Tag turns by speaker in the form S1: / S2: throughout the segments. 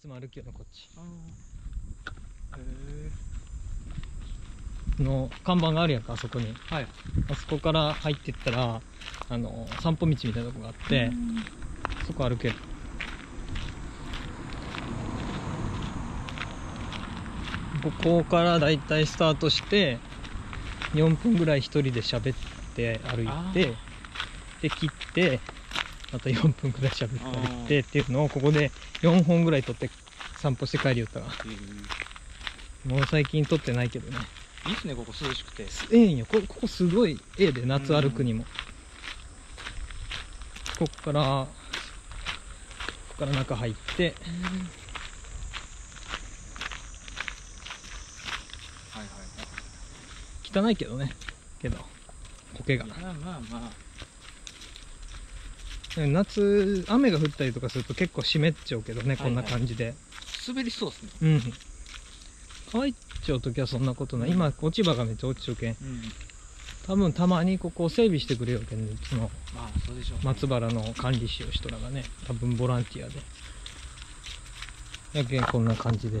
S1: つも歩きよのこっち。の看板があるやんかあそこに。
S2: えはい。
S1: あそこから入ってったらあの散歩道みたいなとこがあってそこ歩ける。ここからだいたいスタートして4分ぐらい一人で喋って歩い
S2: あ
S1: てで切ってまた4分ぐらい喋って歩いてっていうのをここで4本ぐらい撮って散歩して帰りよったらもう最近撮ってないけどね。
S2: いいっすねここ涼しくて。
S1: ええんよ。こここすごいええで夏歩くにも、こっからこっから中入って。
S2: はいはい
S1: 汚いけどね。けど苔が。
S2: まあまあま
S1: 夏雨が降ったりとかすると結構湿っちゃうけどね、
S2: はいはい。
S1: こんな感じで。
S2: あ滑りそうっすね。
S1: うん。乾いちゃう時はそんなことない、今落ち葉がめっちゃ落ちちゃうけん。
S2: うん。
S1: 多分たまにここ整備してくれよけんねその松原の管理士を人らがね多分ボランティアで。やけんこんな感じで。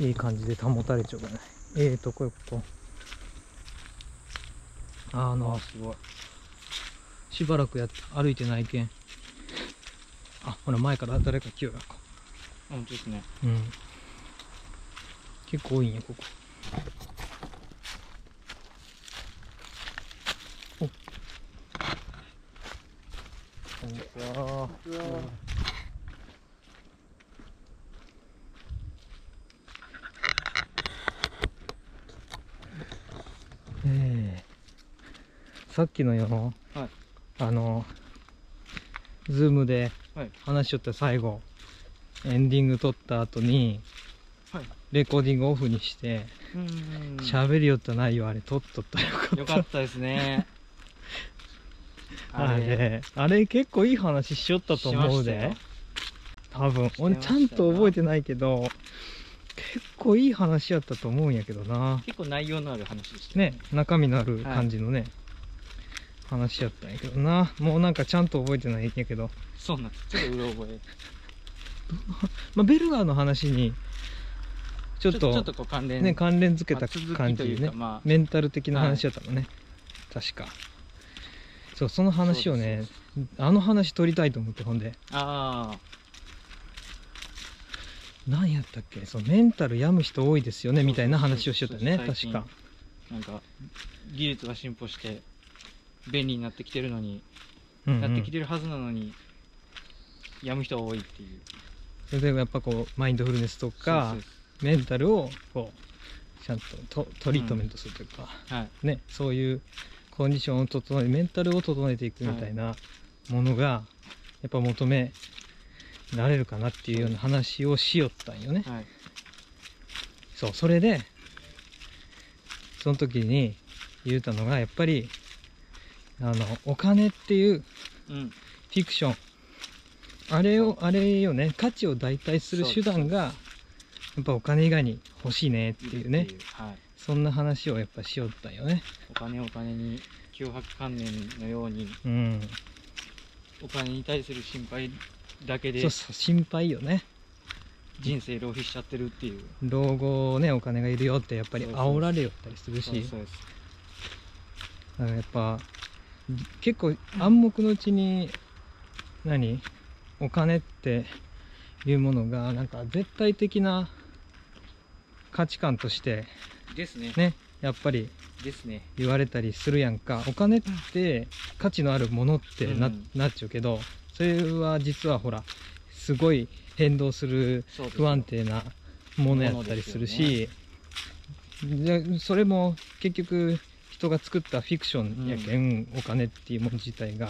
S2: うん。
S1: いい感じで保たれちゃうかね。ええとこよここ。あ
S2: あ
S1: の
S2: すごい
S1: しばらくやっ歩いてないけん。あほら前から誰か来よるやんか。
S2: 本当ですね。
S1: うん。結構多いんやここ。お。こんにちは。ええさっきのよズームで
S2: はい。
S1: 話しよった最後エンディング撮った後に
S2: はい。
S1: レコーディングオフにして
S2: うん。
S1: 喋、りよった内容あれ撮っとったよかった。
S2: よかったですね。
S1: あ れあれ。結構いい話しよったと思うで。多分俺ちゃんと覚えてないけど結構いい話やったと思うんやけどな。
S2: 結構内容のある話でした
S1: ね中身のある感じのね、話やったんやけどな。もうなんかちゃんと覚えてないんやけど、
S2: そうなんです。ちょっとうろ覚え。
S1: まあ、ベルガーの話にちょっと
S2: ちょっとこう関連
S1: ね関連付けた感じね
S2: まあ
S1: メンタル的な話やったのね、確か。そうその話をねあの話取りたいと思ってほんで。
S2: ああ
S1: 何やったっけ？そうメンタル病む人多いですよねみたいな話をしよったよね確か。
S2: なんか技術が進歩して便利になってきてるのに、
S1: うんうん。
S2: なってきてるはずなのに病む人が多いっていう。
S1: それでやっぱこうマインドフルネスとかメンタルをこうちゃんとトトリートメントするというか、
S2: そうはい。
S1: ねそういうコンディションを整えメンタルを整えていくみたいなものがやっぱ求められるかなっていうような話をしよったんよね。
S2: はい。
S1: そうそれでその時に言うたのがやっぱりあのお金っていう
S2: うん。
S1: フィクション。あれをあれよね。価値を代替する手段がやっぱお金以外に欲しいねっていうね。
S2: はい、
S1: そんな話をやっぱしよったんよね。
S2: お金お金に脅迫観念のように
S1: うん。
S2: お金に対する心配だけで
S1: そうそう心配よね。
S2: 人生浪費しちゃってるっていう。
S1: 老後ねお金がいるよってやっぱり煽られよったりするし。やっぱ結構暗黙のうちに何？お金っていうものがなんか絶対的な価値観として
S2: ですね。
S1: ねやっぱり
S2: ですね。
S1: 言われたりするやんか。お金って価値のあるものってな,、
S2: うん。
S1: なっちゃうけどそれは実はほらすごい変動する不安定なものやったりするし、でそれも結局人が作ったフィクションやけん、お金っていうもの自体が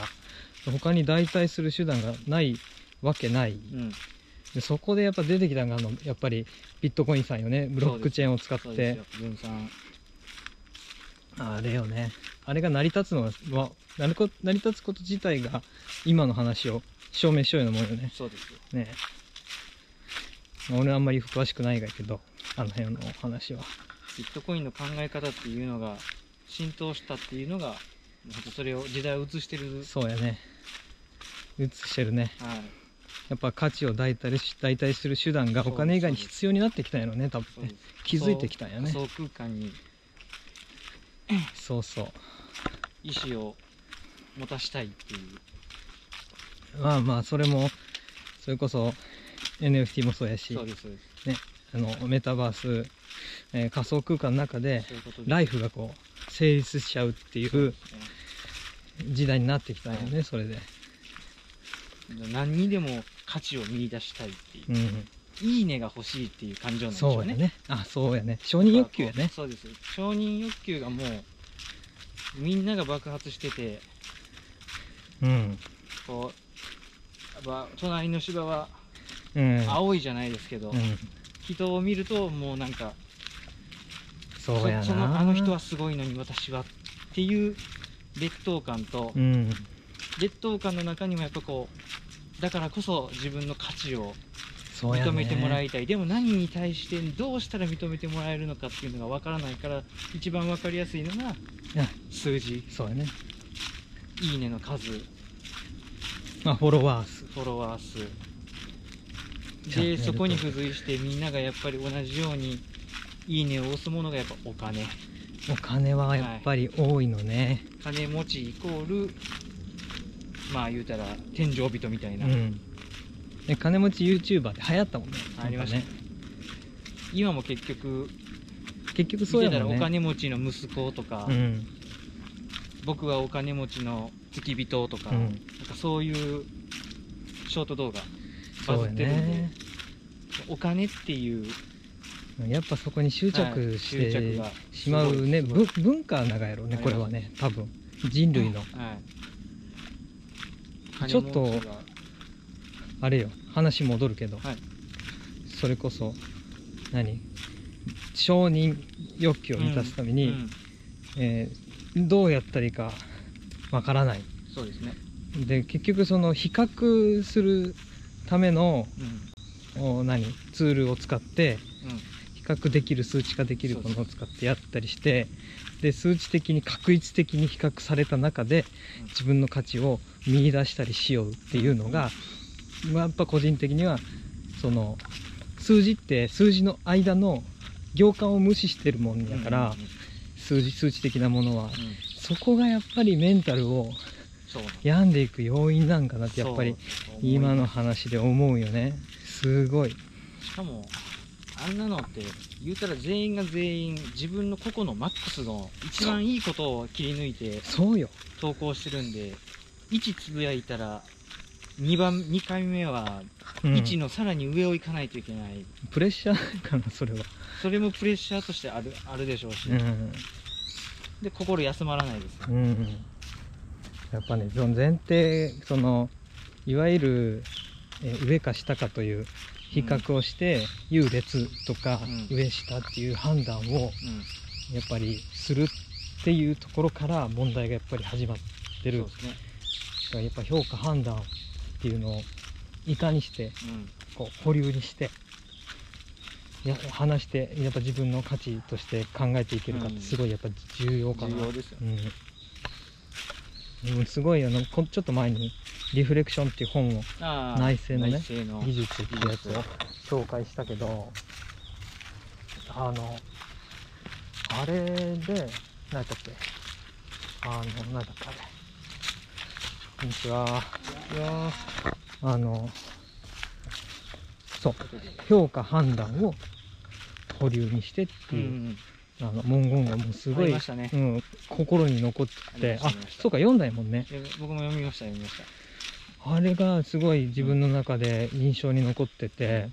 S1: 他に代替する手段がないわけない、
S2: うん。
S1: でそこでやっぱ出てきたのがあのやっぱりビットコインさんよね。ブロックチェーンを使って。
S2: 分散
S1: あれよね。あれが成り立つのはわ成り立つこと自体が今の話を証明しようようなもんよね。
S2: そうですよ。
S1: ね。俺はあんまり詳しくないがけどあの辺のお話は。
S2: ビットコインの考え方っていうのが浸透したっていうのが本当それを時代を映してる。
S1: そうやね。映してるね。
S2: はい。
S1: やっぱ価値を代替し代替する手段がお金以外に必要になってきたんやろね多分ね。気づいてきたんやね。
S2: 仮想空間に
S1: そうそう
S2: 意思を持たしたいっていう。
S1: まあまあそれもそれこそ NFT もそうやし。
S2: そうですそうです。
S1: あのメタバース、えー仮想空間の中でライフがこう成立しちゃうっていう時代になってきたんよねそれで。
S2: 何にでも価値を見出したいっていう。
S1: う、ん
S2: いいねが欲しいっていう感情なんでしょね。
S1: そううやね。あそうやね。承認欲求やね。
S2: そうです。承認欲求がもうみんなが爆発してて
S1: うん。
S2: こう隣の芝は
S1: うん。
S2: 青いじゃないですけど、
S1: うん。
S2: 人を見るともうなんか
S1: そうやな。
S2: そのあの人はすごいのに私はっていう劣等感と、
S1: うん。
S2: 劣等感の中にもやっぱこうだからこそ自分の価値を認めてもらいたい、でも何に対してどうしたら認めてもらえるのかっていうのが分からないから一番分かりやすいのが
S1: や。
S2: 数字。
S1: そうやね。
S2: いいねの数。フ
S1: まあフォロワー数。
S2: ォロワー数。でそこに付随してみんながやっぱり同じようにいいねを押すものがやっぱお金。
S1: お金はやっぱり多いのね、
S2: 金持ちイコールまあ言うたら天井人みたいな、
S1: うん。で金持ち YouTuber で流行ったもんね。
S2: ありました
S1: ね。
S2: 今も結局
S1: 結局そう
S2: 見てたらお
S1: やもんね
S2: 金持ちの息子とか、
S1: うん。
S2: 僕はお金持ちの付き人とか,、
S1: うん。
S2: なんかそういうショート動画バズってるんで、
S1: ね。
S2: お金っていう
S1: やっぱそこに執着してしまうね、
S2: すごい。
S1: ぶ文化ながやろうねこれはね多分。人類の。
S2: はい、
S1: ちょっとあれよ話戻るけど、
S2: はい。
S1: それこそ何？承認欲求を満たすために、
S2: うんうん。
S1: えーどうやったらいいかわからない。
S2: そうですね、
S1: で結局その比較するための
S2: うん。
S1: お何？ツールを使って
S2: うん。
S1: 比較できる数値化できるものを使ってやったりしてで数値的に確率的に比較された中で
S2: うん
S1: 自分の価値を見出したりしようっていうのが、まあやっぱ個人的にはその数字って数字の間の行間を無視してるもんやから、数字数値的なものは
S2: うん。
S1: そこがやっぱりメンタルを病んでいく要因なんかなってやっぱり今の話で思うよね。すごい。
S2: しかもあんなのって言うたら全員が全員自分の個々のマックスの一番いいことを切り抜いて
S1: そうよ。
S2: 投稿してるんで1つぶやいたら2番2回目は
S1: うん。
S2: 1のさらに上を行かないといけない、
S1: プレッシャーかなそれは。
S2: それもプレッシャーとしてあるあるでしょうし、
S1: うん。
S2: で心休まらないですよ。
S1: うん。やっぱねその前提そのいわゆるえー上か下かという比較をして、優劣とか、
S2: うん。
S1: 上下っていう判断を
S2: うん。
S1: やっぱりするっていうところから問題がやっぱり始まってる。
S2: そうですね。
S1: だからやっぱ評価判断っていうのをいかにして
S2: うん。
S1: こう保留にしてや話してやっぱ自分の価値として考えていけるかって
S2: うん。
S1: すごいやっぱ重要かな、
S2: 重要ですよ
S1: うん、うん、すごいあのこちょっと前に「リフレクション」っていう本を内政のね技術っていうやつを紹介したけどあのあれで何だっけ？あの何だっけ？あれこんにちは。あのそう。評価判断を保留にしてって
S2: う。んう
S1: いう、
S2: ん
S1: あの文言がもうすごい
S2: ね。
S1: うん、心に残って
S2: あ
S1: そうか読んだもんね。
S2: で僕も読みました読みました。
S1: あれがすごい自分の中で印象に残ってて、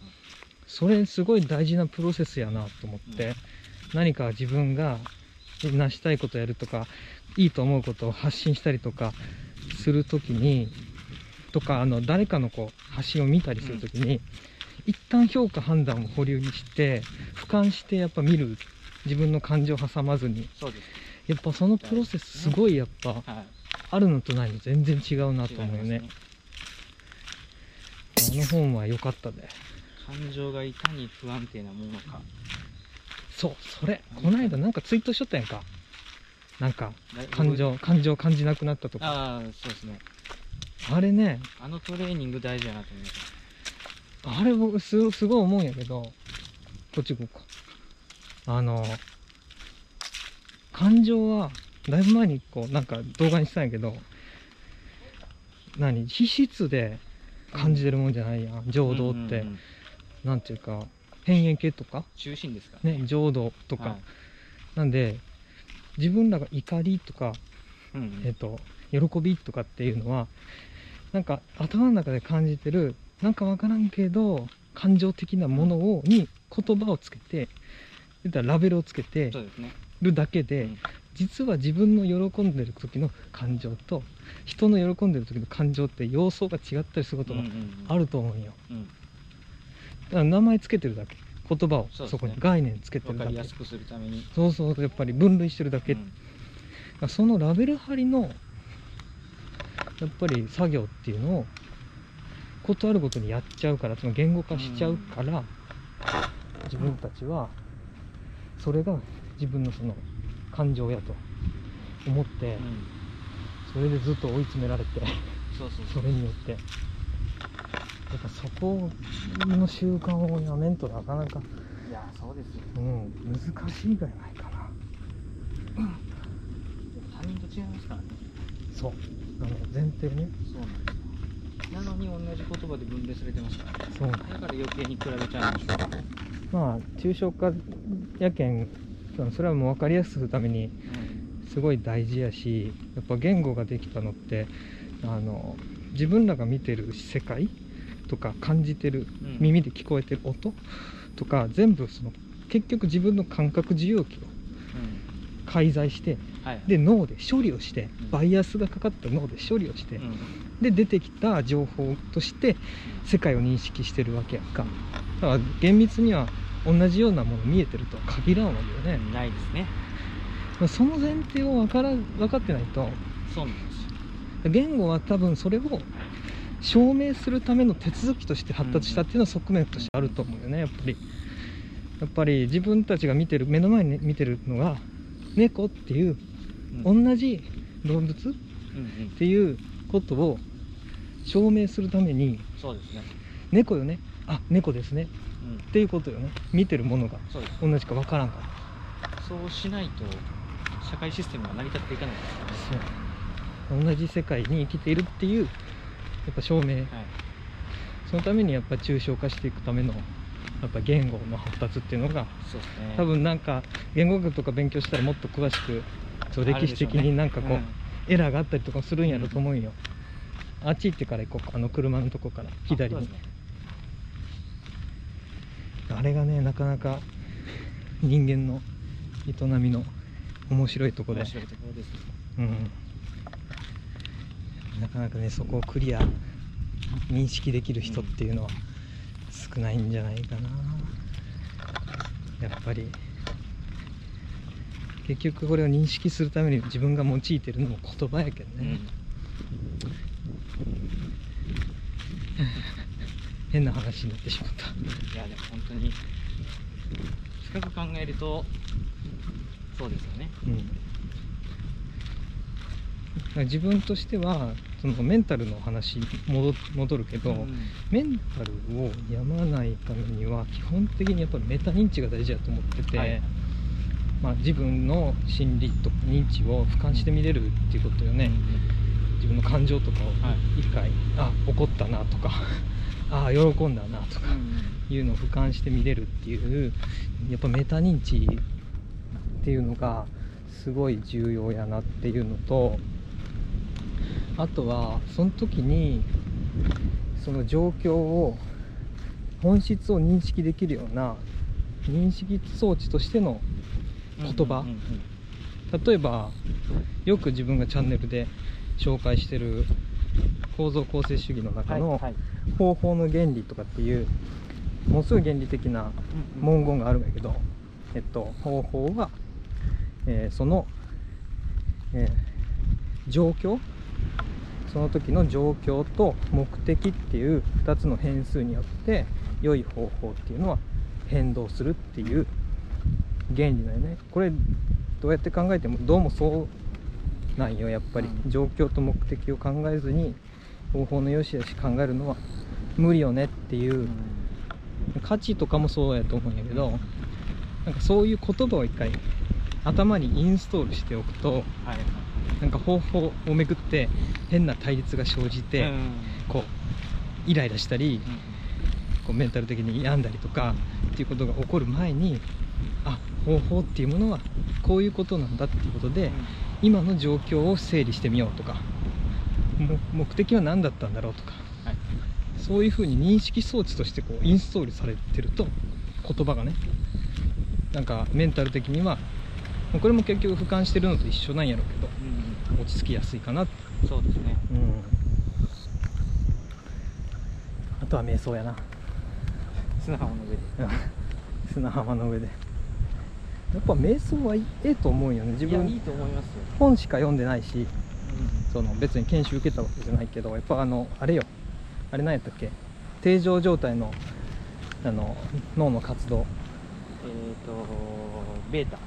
S1: それすごい大事なプロセスやなと思って、
S2: うん。
S1: 何か自分が成したいことやるとかいいと思うことを発信したりとかするときにとかあの誰かのこう発信を見たりするときに、一旦評価判断を保留にして俯瞰してやっぱ見る自分の感情を挟まずに。
S2: そうです。
S1: やっぱそのプロセスすごいやっぱ
S2: はい。
S1: あるのとないの全然違うなと思うよね。
S2: 違います
S1: あの本は良かったで。
S2: 感情がいかに不安定なものか。
S1: そうそれ。この間なんかツイートしとったやんか。なんか
S2: だ
S1: 感情感情感じなくなったとか。
S2: ああそうですね。
S1: あれね。
S2: あのトレーニング大事やなと思いまし
S1: あれ僕すすごい思うんやけどこっち行こうかあの感情はだいぶ前にこうなんか動画にしたんやけど何？皮質で感じてるもんじゃないやん。情動って、
S2: うんうんうん
S1: なんていうか変幻系とか？
S2: 中心ですか？ら
S1: ね浄土とか、
S2: はい。
S1: なんで自分らが怒りとか、
S2: うんうん。
S1: えっと喜びとかっていうのはなんか頭の中で感じてるなんかわからんけど感情的なものをに言葉をつけて言ったらラベルをつけてるだけで、
S2: うん。
S1: 実は自分の喜んでる時の感情と人の喜んでる時の感情って様相が違ったりすることがあると思うんよ。
S2: うん。
S1: だから名前つけてるだけ言葉をそこに概念つけて
S2: 分
S1: るだけ。
S2: かりやすくするために。
S1: そうそうやっぱり分類してるだけ、
S2: うん。
S1: そのラベル貼りのやっぱり作業っていうのをことあるごとにやっちゃうからその言語化しちゃうから、自分たちはそれが自分のその感情やと思って
S2: うん。
S1: それでずっと追い詰められて
S2: そうそうそ
S1: そうれによって。やっぱそこの習慣をやめんとなかなか、
S2: いやそうですよ。
S1: うん、難しいがないかな。
S2: 他人と違いますからね。
S1: そう。あの前提ね。
S2: そうなんですよ。なのに同じ言葉で分類されてますからね。
S1: そう。
S2: だから余計に比べちゃうんでしょう。
S1: まあ抽象化やけんそれはもう分かりやすくするためにすごい大事やしやっぱ言語ができたのってあの自分らが見てる世界とか感じてる
S2: うん。
S1: 耳で聞こえてる音とか全部その結局自分の感覚受容器を
S2: うん。
S1: 介在して
S2: はい
S1: で脳で処理をして
S2: うん。
S1: バイアスがかかった脳で処理をして
S2: うん。
S1: で出てきた情報として世界を認識してるわけやんか。だから厳密には同じようなもの見えてるとは限らんわけよね、
S2: ないですね。
S1: まあその前提を分から分かってないと。
S2: そうなんです。よ
S1: 言語は多分それを証明するための手続きとして発達したっていうのは側面としてあると思うよねやっぱり。やっぱり自分たちが見てる目の前に見てるのが猫っていう
S2: うん。
S1: 同じ動物っ
S2: うんうん。
S1: ていうことを証明するために
S2: そうですね。
S1: 猫よね。あ猫ですね。
S2: うん
S1: っていうことよね。見てるものが
S2: そうです。
S1: 同じか分からんから。
S2: そうしないと社会システムが成り立っていかないですからね。
S1: そう。同じ世界に生きているっていうやっぱ証明。
S2: はい。
S1: そのためにやっぱ抽象化していくためのやっぱ言語の発達っていうのが
S2: そうですね。
S1: 多分なんか言語学とか勉強したらもっと詳しくそう歴史的になんかこう、
S2: うん。
S1: エラーがあったりとかするんやろと思うんよ、あっち行ってから行こうかあの車のとこから左に。
S2: あそうですね
S1: あれがねなかなか人間の営みの面白いとこで。
S2: 面白いところです。
S1: うん。なかなかねそこをクリア認識できる人っていうのは少ないんじゃないかな。やっぱり。結局これを認識するために自分が用いてるのも言葉やけどね、変な話になってしまった。
S2: いやでも本当に深く考えるとそうですよね。
S1: うん、自分としてはそのメンタルの話に戻戻るけど、
S2: うん。
S1: メンタルを病まないためには基本的にやっぱりメタ認知が大事だと思ってて、
S2: はい。
S1: まあ、自分の心理とか認知を俯瞰して見れるっていうことよね、自分の感情とかを
S2: はい。
S1: 一回、あ怒ったなとか あ喜んだなとか、いうのを俯瞰して見れるっていうやっぱメタ認知っていうのがすごい重要やなっていうのとあとはその時にその状況を本質を認識できるような認識装置としての言葉。例えばよく自分がチャンネルで紹介してる構造構成主義の中の方法の原理とかっていうものすごい原理的な文言があるんだけど、えっと、方法は、えーその、えー状況その時の状況と目的っていう2つの変数によって良い方法っていうのは変動するっていう原理だよね。これどうやって考えてもどうもそうなんよやっぱり、
S2: うん。
S1: 状況と目的を考えずに方法の良し悪し考えるのは無理よねっていう
S2: うん。
S1: 価値とかもそうやと思うんやけどなんかそういう言葉を一回頭にインストールしておくと
S2: はい。
S1: なんか方法をめぐって変な対立が生じて、
S2: うん。
S1: こうイライラしたりこうメンタル的に病んだりとかっていうことが起こる前にあ方法っていうものはこういうことなんだっていうことで、今の状況を整理してみようとかも目的は何だったんだろうとか
S2: はい。
S1: そういうふうに認識装置としてこうインストールされてると言葉がねなんかメンタル的にはこれも結局俯瞰してるのと一緒なんやろうけど
S2: うん。
S1: 落ち着きやすいかなって。
S2: そうですね。
S1: うん。あとは瞑想やな。
S2: 砂浜の上で。
S1: 砂浜の上でやっぱ瞑想はいいと思うよね。自分
S2: いやいいと思いますよ、
S1: 本しか読んでないしその別に研修受けたわけじゃないけどやっぱあのあれよ。あれ何やったっけ？定常状態のあの脳の活動。
S2: えっ、とベータ。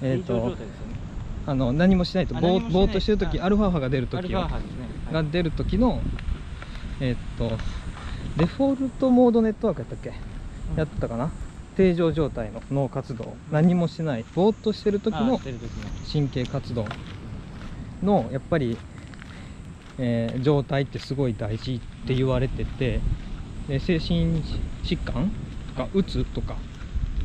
S1: えっ、
S2: 正常状
S1: と
S2: 態ですよね。
S1: あの何もしないと。ぼーっとしてる時
S2: あ
S1: アルファ波が出る時
S2: はい。
S1: が出る時のえっ、とデフォルトモードネットワークやったっけ、
S2: うん。
S1: やったかな？定常状態の脳活動何もしてないぼーっとしてる時の神経活動のやっぱり、えー状態ってすごい大事って言われててで精神疾患とかうつとか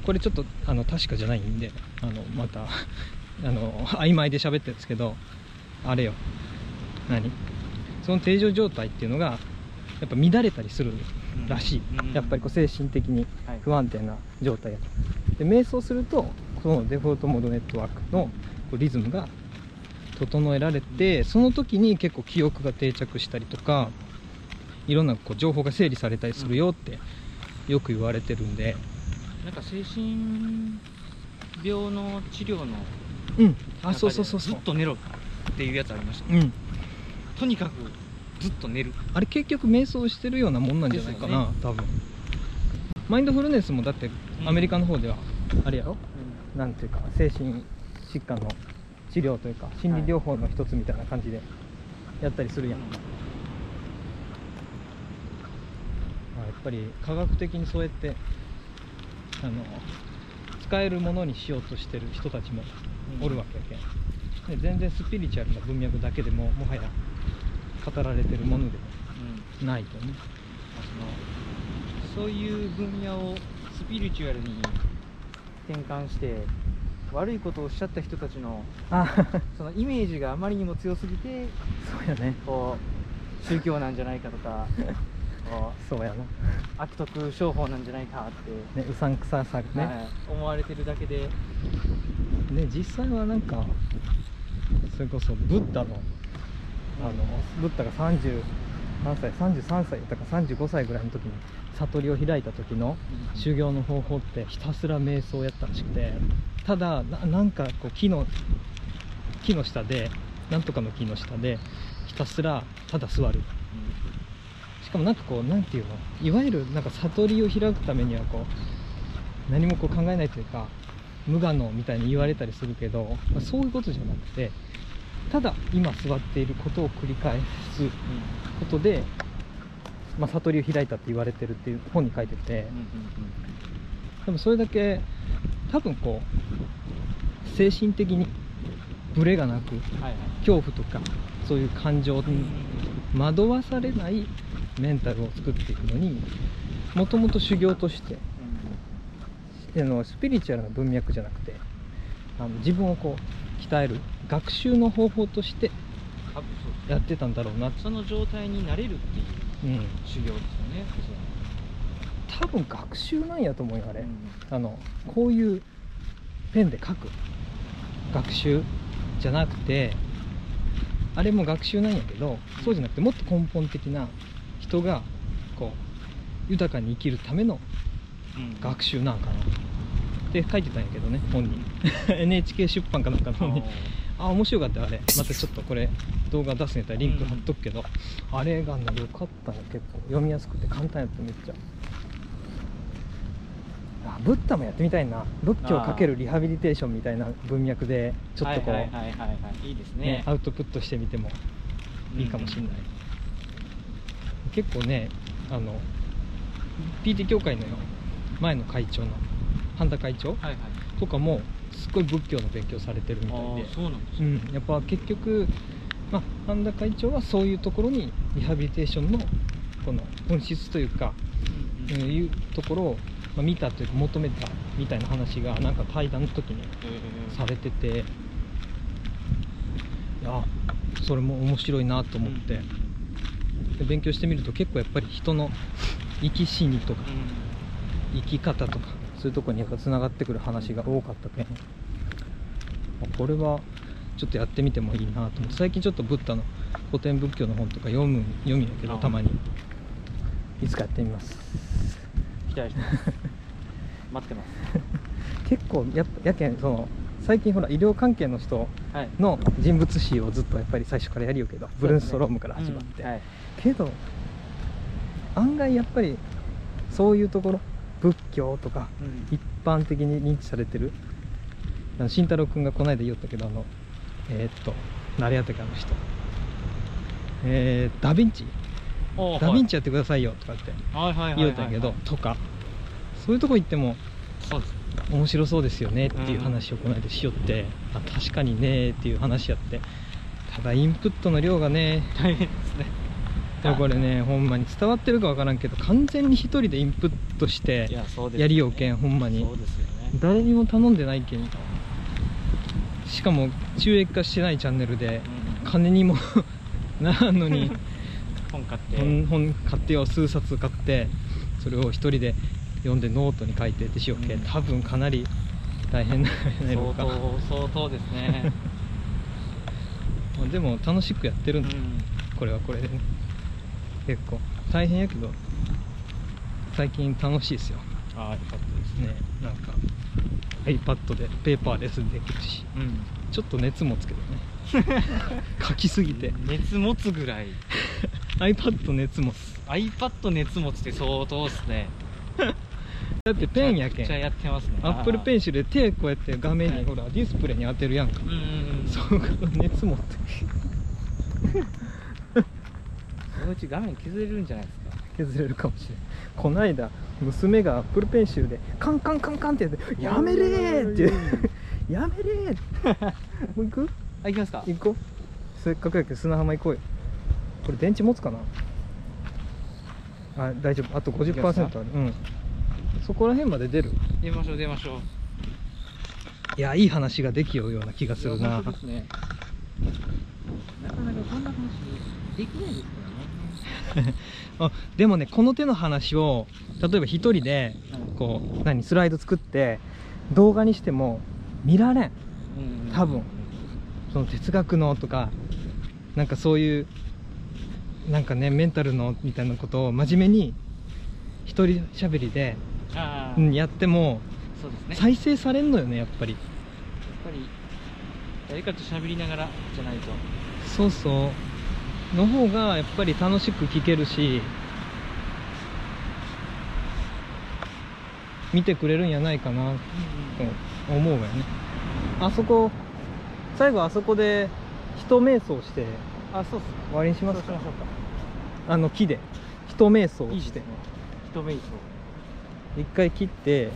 S1: これちょっとあの確かじゃないんであのまた あの曖昧で喋ってるんですけどあれよ。何？その定常状態っていうのがやっぱ乱れたりするらしい、
S2: うん
S1: やっぱりこう精神的に
S2: はい。
S1: 不安定な状態やと。で瞑想するとこのデフォルトモードネットワークのこうリズムが整えられてその時に結構記憶が定着したりとかいろんなこう情報が整理されたりするよってよく言われてるんで。
S2: なんか精神病の治療の
S1: うん。あそうそうそうそう。
S2: ずっと寝ろっていうやつありました、
S1: うん。
S2: とにかくずっと寝る。
S1: あれ結局瞑想してるようなもんなんじゃないかな、多分。マインドフルネスもだって
S2: うん。
S1: アメリカの方ではあれやろ、なんていうか精神疾患の治療というか心理療法の一つみたいな感じでやったりするやん、まあやっぱり科学的にそうやってあの使えるものにしようとしてる人たちもおるわけやけん。で全然スピリチュアルな文脈だけでももはや語られてるもので
S2: うん
S1: もないとね。
S2: そのそういう分野をスピリチュアルに転換して悪いことをしちゃった人たちの
S1: あ
S2: そのイメージがあまりにも強すぎて
S1: そうやね。
S2: こう宗教なんじゃないかとかこ
S1: そうやな。
S2: う悪徳商法なんじゃないかって、
S1: ねうさんくささがね、
S2: はい思われてるだけで。
S1: ね実際はなんかそれこそブッダのあのブッダが30何歳33歳だから35歳ぐらいの時に悟りを開いた時の修行の方法ってひたすら瞑想やったらしくてただななんかこう木の木の下でなんとかの木の下でひたすらただ座る。しかもなんかこうなんていうの？いわゆるなんか悟りを開くためにはこう何もこう考えないというか無我のみたいに言われたりするけど、まあそういうことじゃなくてただ今座っていることを繰り返すことで、まあ、悟りを開いたって言われてるっていう本に書いててでもそれだけ多分こう精神的にブレがなく
S2: はいはい
S1: 恐怖とかそういう感情に惑わされないメンタルを作っていくのにもともと修行としてあのスピリチュアルな文脈じゃなくてあの自分をこう鍛える学習の方法としてやってたんだろうな。
S2: その状態になれるっていう
S1: うん。
S2: 修行ですよね。
S1: 多分学習なんやと思うよあれ、
S2: うん。
S1: あのこういうペンで書く。学習じゃなくてあれも学習なんやけどそうじゃなくてもっと根本的な人がこう豊かに生きるための
S2: うん。
S1: 学習なんかなって書いてたんやけどね本に NHK 出版かなんかの本にあ面白かったよあれ。またちょっとこれ動画出すんやったらリンク貼っとくけど、あれがねよかったね結構。読みやすくて簡単やっためっちゃ。あブッダもやってみたいな。仏教かけるリハビリテーションみたいな文脈でちょっとこう、
S2: はいはいはいはいはい。いいですね。
S1: ねアウトプットしてみてもいいかもしれない、結構ねあの PT 協会の前の会長の半田会長
S2: はいはい。
S1: とかもすっごい仏教の勉強されてるみ
S2: あ
S1: たいで。
S2: あそうなんです
S1: う
S2: ね
S1: ん、やっぱ結局、まあ、半田会長はそういうところにリハビリテーションのこの本質というか、
S2: うんうん。
S1: うんいうところを、まあ、見たというか求めたみたいな話がなんか対談の時に
S2: えー。
S1: されてていやそれも面白いなと思って、で勉強してみると結構やっぱり人の生き死にとか
S2: うん。
S1: 生き方とかそういうところにやっぱつながってくる話が多かったけん。あこれはちょっとやってみてもいいなと思って。最近ちょっとブッダの古典仏教の本とか読む読むんやけど
S2: あ。
S1: たまに。いつかやってみます。
S2: 期待してます。待ってます。
S1: 結構ややけんその最近ほら医療関係の人
S2: はい。
S1: の人物誌をずっとやっぱり最初からやるよけどブルーストロームから始まって、
S2: うん。はい。
S1: けど案外やっぱりそういうところ仏教とか
S2: うん。
S1: 一般的に認知されてる。あの慎太郎君がこの間言おったけどあのえーっと誰やったっけあの人。えー、ダヴィンチ。ダヴィンチやってくださいよとかって言おったけどとか。そういうとこ行っても面白そうですよねっていう
S2: うん
S1: 話をこの間しよって、あ確かにねっていう話やって。ただインプットの量がね
S2: 大変。ですね
S1: いやこれねほんまに伝わってるかわからんけど完全に一人でインプットして
S2: いや
S1: りようけんほんまに。
S2: ね。
S1: 誰にも頼んでないけん。しかも収益化してないチャンネルで
S2: うん。
S1: 金にも ならんのに
S2: 本買って。
S1: 本本買ってよ数冊買ってそれを一人で読んでノートに書いてってしようけん。
S2: うん。
S1: 多分かなり大変なのか
S2: 相当相当ですね。
S1: まあでも楽しくやってるだ、
S2: うんん。
S1: これはこれでね結構大変やけど最近楽しいですよ。
S2: ああよかったです
S1: ね。なんか iPad でペーパーレスできるし
S2: うん。
S1: ちょっと熱持つけどね。書きすぎて。
S2: 熱持つぐらい。
S1: iPad 熱持つ。
S2: iPad 熱持つって相当ですね。
S1: だってペンやけ
S2: めちゃくちゃや
S1: ん
S2: ってますね。
S1: アップルペン
S2: シ
S1: シルで手こうやって画面
S2: はい
S1: にほらディスプレイに当てるやんか。
S2: そ
S1: そう熱持って
S2: のうち画面削れるんじゃないですか。
S1: 削れるかもしれないだ娘がアップルペンシルでカンカンカンカンってやって「やめれー!」って「やめれー! 」もう行く？
S2: あ行きますか。
S1: 行こう。せっかくやけど砂浜行こうよ。これ電池持つかな？あ大丈夫。あと
S2: 行き
S1: 50%
S2: ますか？
S1: ある。うん。そこら辺まで出る？
S2: 出ましょう出ましょう。
S1: いやいい話ができようような気がするな。
S2: ね。なかなかこんな話できないです
S1: あでもねこの手の話を例えば一人で
S2: うん
S1: こう何スライド作って動画にしても見られん。
S2: うん。
S1: 多分。その哲学のとかなんかそういうなんかねメンタルのみたいなことを真面目に一人喋りで、
S2: ああ、
S1: うんやっても
S2: そうですね。
S1: 再生されんのよねやっぱり。
S2: やっぱり誰かと喋りながらじゃないと。
S1: そうそうの方がやっぱり楽しく聞けるし見てくれるんやないかなと思うわよね。あそこ最後あそこで人瞑想して
S2: あそうっすね。
S1: 終わりにしますか？
S2: そうしましょう
S1: あの木で人瞑想して。
S2: ですね。人目以上
S1: 一回切って